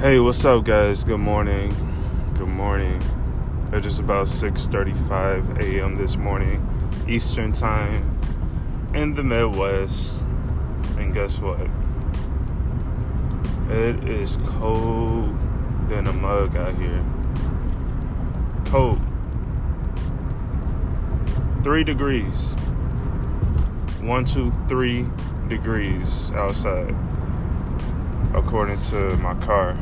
Hey, what's up, guys? Good morning. Good morning. It is just about 6:35 a.m. this morning, Eastern Time, in the Midwest. And guess what? It is cold than a mug out here. Cold. Three degrees. One, two, three degrees outside, according to my car.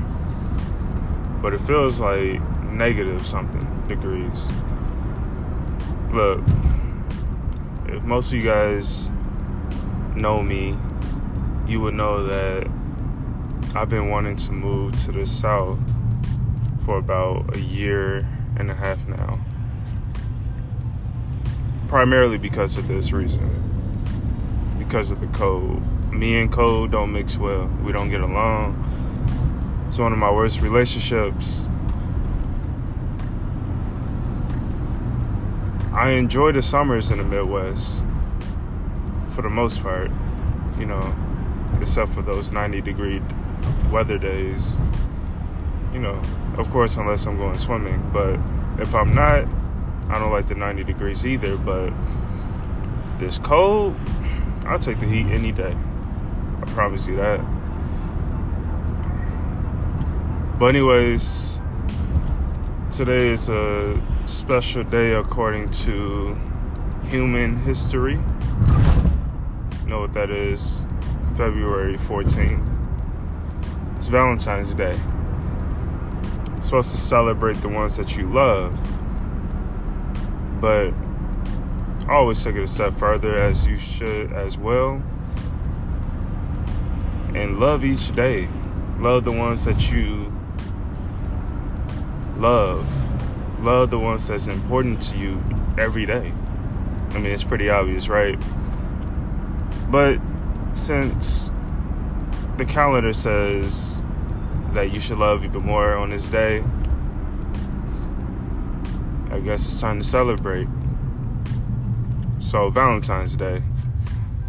But it feels like negative something degrees. Look, if most of you guys know me, you would know that I've been wanting to move to the south for about a year and a half now. Primarily because of this reason. Because of the cold. Me and cold don't mix well. We don't get along. It's one of my worst relationships. I enjoy the summers in the Midwest for the most part, you know, except for those 90 degree weather days. You know, of course, unless I'm going swimming. But if I'm not, I don't like the 90 degrees either. But this cold, I'll take the heat any day. I promise you that. But, anyways, today is a special day according to human history. You know what that is? February 14th. It's Valentine's Day. Supposed to celebrate the ones that you love. But I always take it a step further, as you should as well. And love each day. Love the ones that you love. Love the ones that's important to you every day. I mean, it's pretty obvious, right? But since the calendar says that you should love even more on this day, I guess it's time to celebrate. So, Valentine's Day.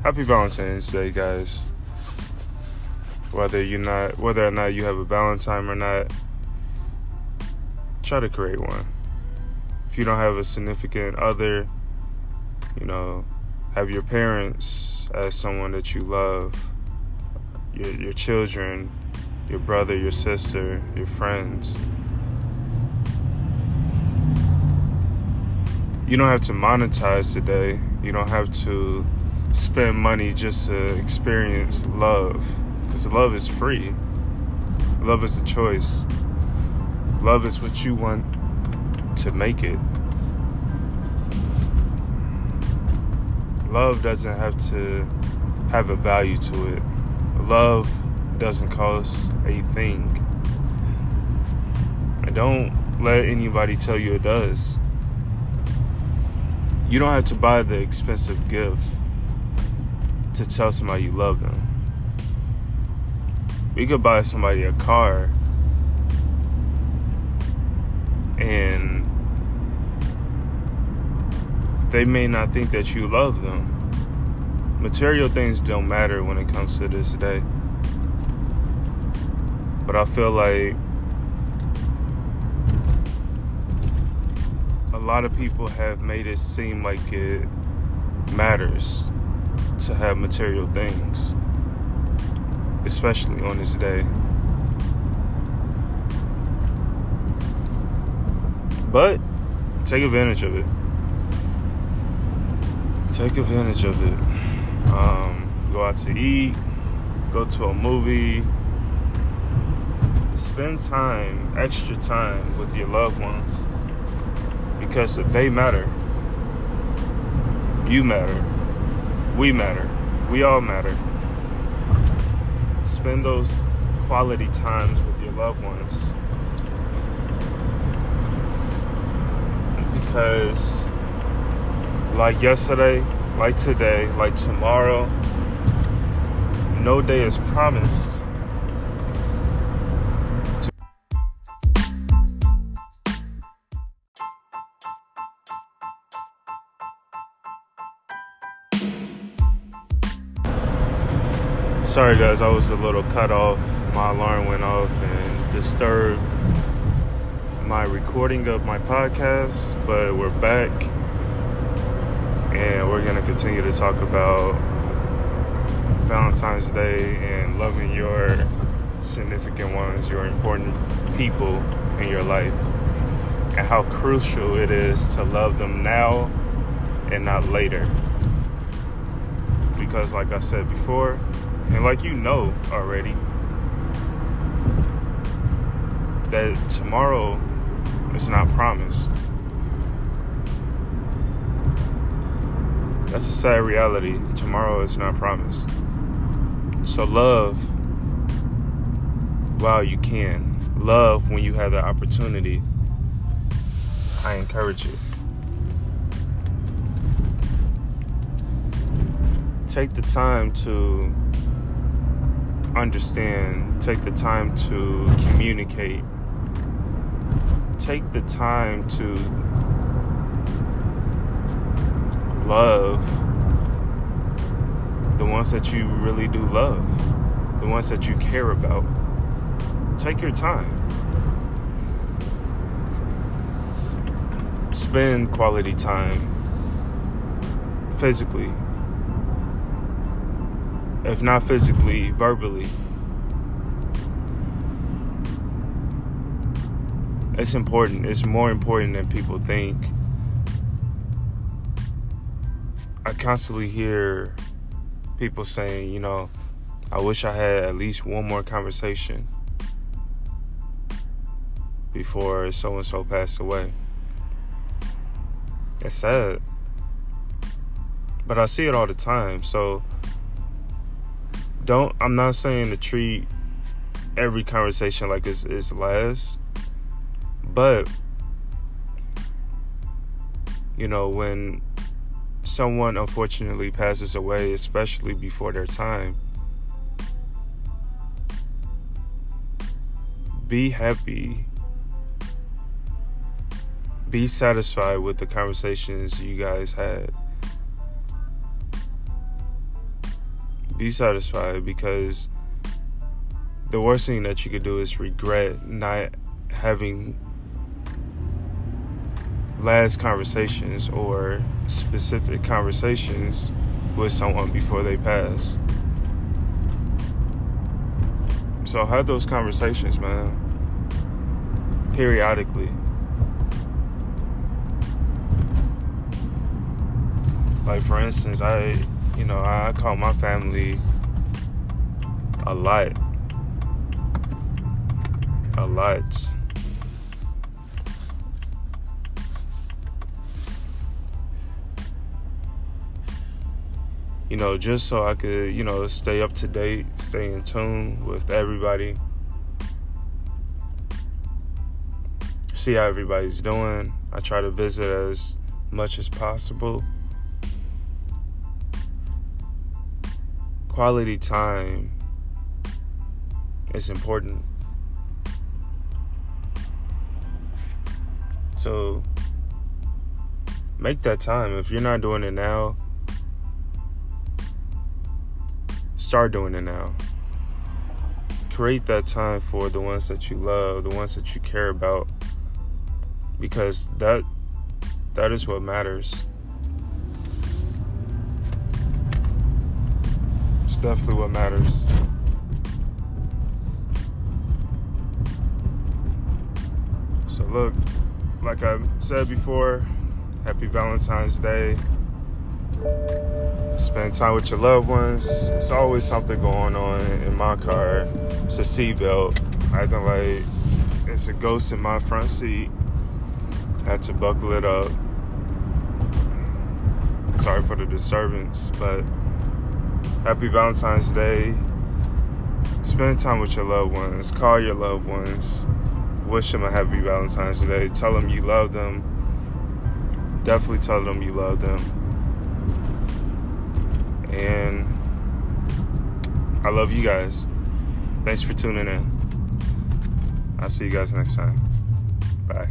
Happy Valentine's Day, guys. Whether you're not, whether or not you have a Valentine or not, try to create one. If you don't have a significant other, you know, have your parents as someone that you love, your, your children, your brother, your sister, your friends. You don't have to monetize today. You don't have to spend money just to experience love. Because love is free. Love is a choice. Love is what you want to make it. Love doesn't have to have a value to it. Love doesn't cost a thing. And don't let anybody tell you it does. You don't have to buy the expensive gift to tell somebody you love them. You could buy somebody a car and they may not think that you love them. Material things don't matter when it comes to this day. But I feel like a lot of people have made it seem like it matters to have material things, especially on this day. But take advantage of it. Take advantage of it. Um, go out to eat, go to a movie, spend time, extra time with your loved ones because they matter. You matter. We matter. We all matter. Spend those quality times with your loved ones because like yesterday, like today, like tomorrow, no day is promised. Sorry, guys, I was a little cut off. My alarm went off and disturbed my recording of my podcast, but we're back and we're going to continue to talk about Valentine's Day and loving your significant ones, your important people in your life, and how crucial it is to love them now and not later. Because, like I said before, and like you know already, that tomorrow is not promised. That's a sad reality. Tomorrow is not promised. So love while you can. Love when you have the opportunity. I encourage you. Take the time to understand, take the time to communicate, take the time to love the ones that you really do love, the ones that you care about. Take your time. Spend quality time physically. If not physically, verbally. It's important. It's more important than people think. I constantly hear people saying, you know, I wish I had at least one more conversation before so and so passed away. It's sad. But I see it all the time. So don't I'm not saying to treat every conversation like it's, it's last. But you know, when someone unfortunately passes away, especially before their time, be happy. Be satisfied with the conversations you guys had. Be satisfied because the worst thing that you could do is regret not having last conversations or specific conversations with someone before they pass. So I have those conversations, man. Periodically. Like for instance, I, you know, I call my family a lot. A lot. You know, just so I could, you know, stay up to date, stay in tune with everybody, see how everybody's doing. I try to visit as much as possible. Quality time is important. So make that time. If you're not doing it now, start doing it now. Create that time for the ones that you love, the ones that you care about because that that is what matters. It's definitely what matters. So look, like I said before, happy Valentine's Day spend time with your loved ones. It's always something going on in my car. It's a seatbelt, acting like it's a ghost in my front seat. Had to buckle it up. Sorry for the disturbance, but happy Valentine's Day. Spend time with your loved ones. Call your loved ones. Wish them a happy Valentine's Day. Tell them you love them. Definitely tell them you love them and I love you guys. Thanks for tuning in. I'll see you guys next time. Bye.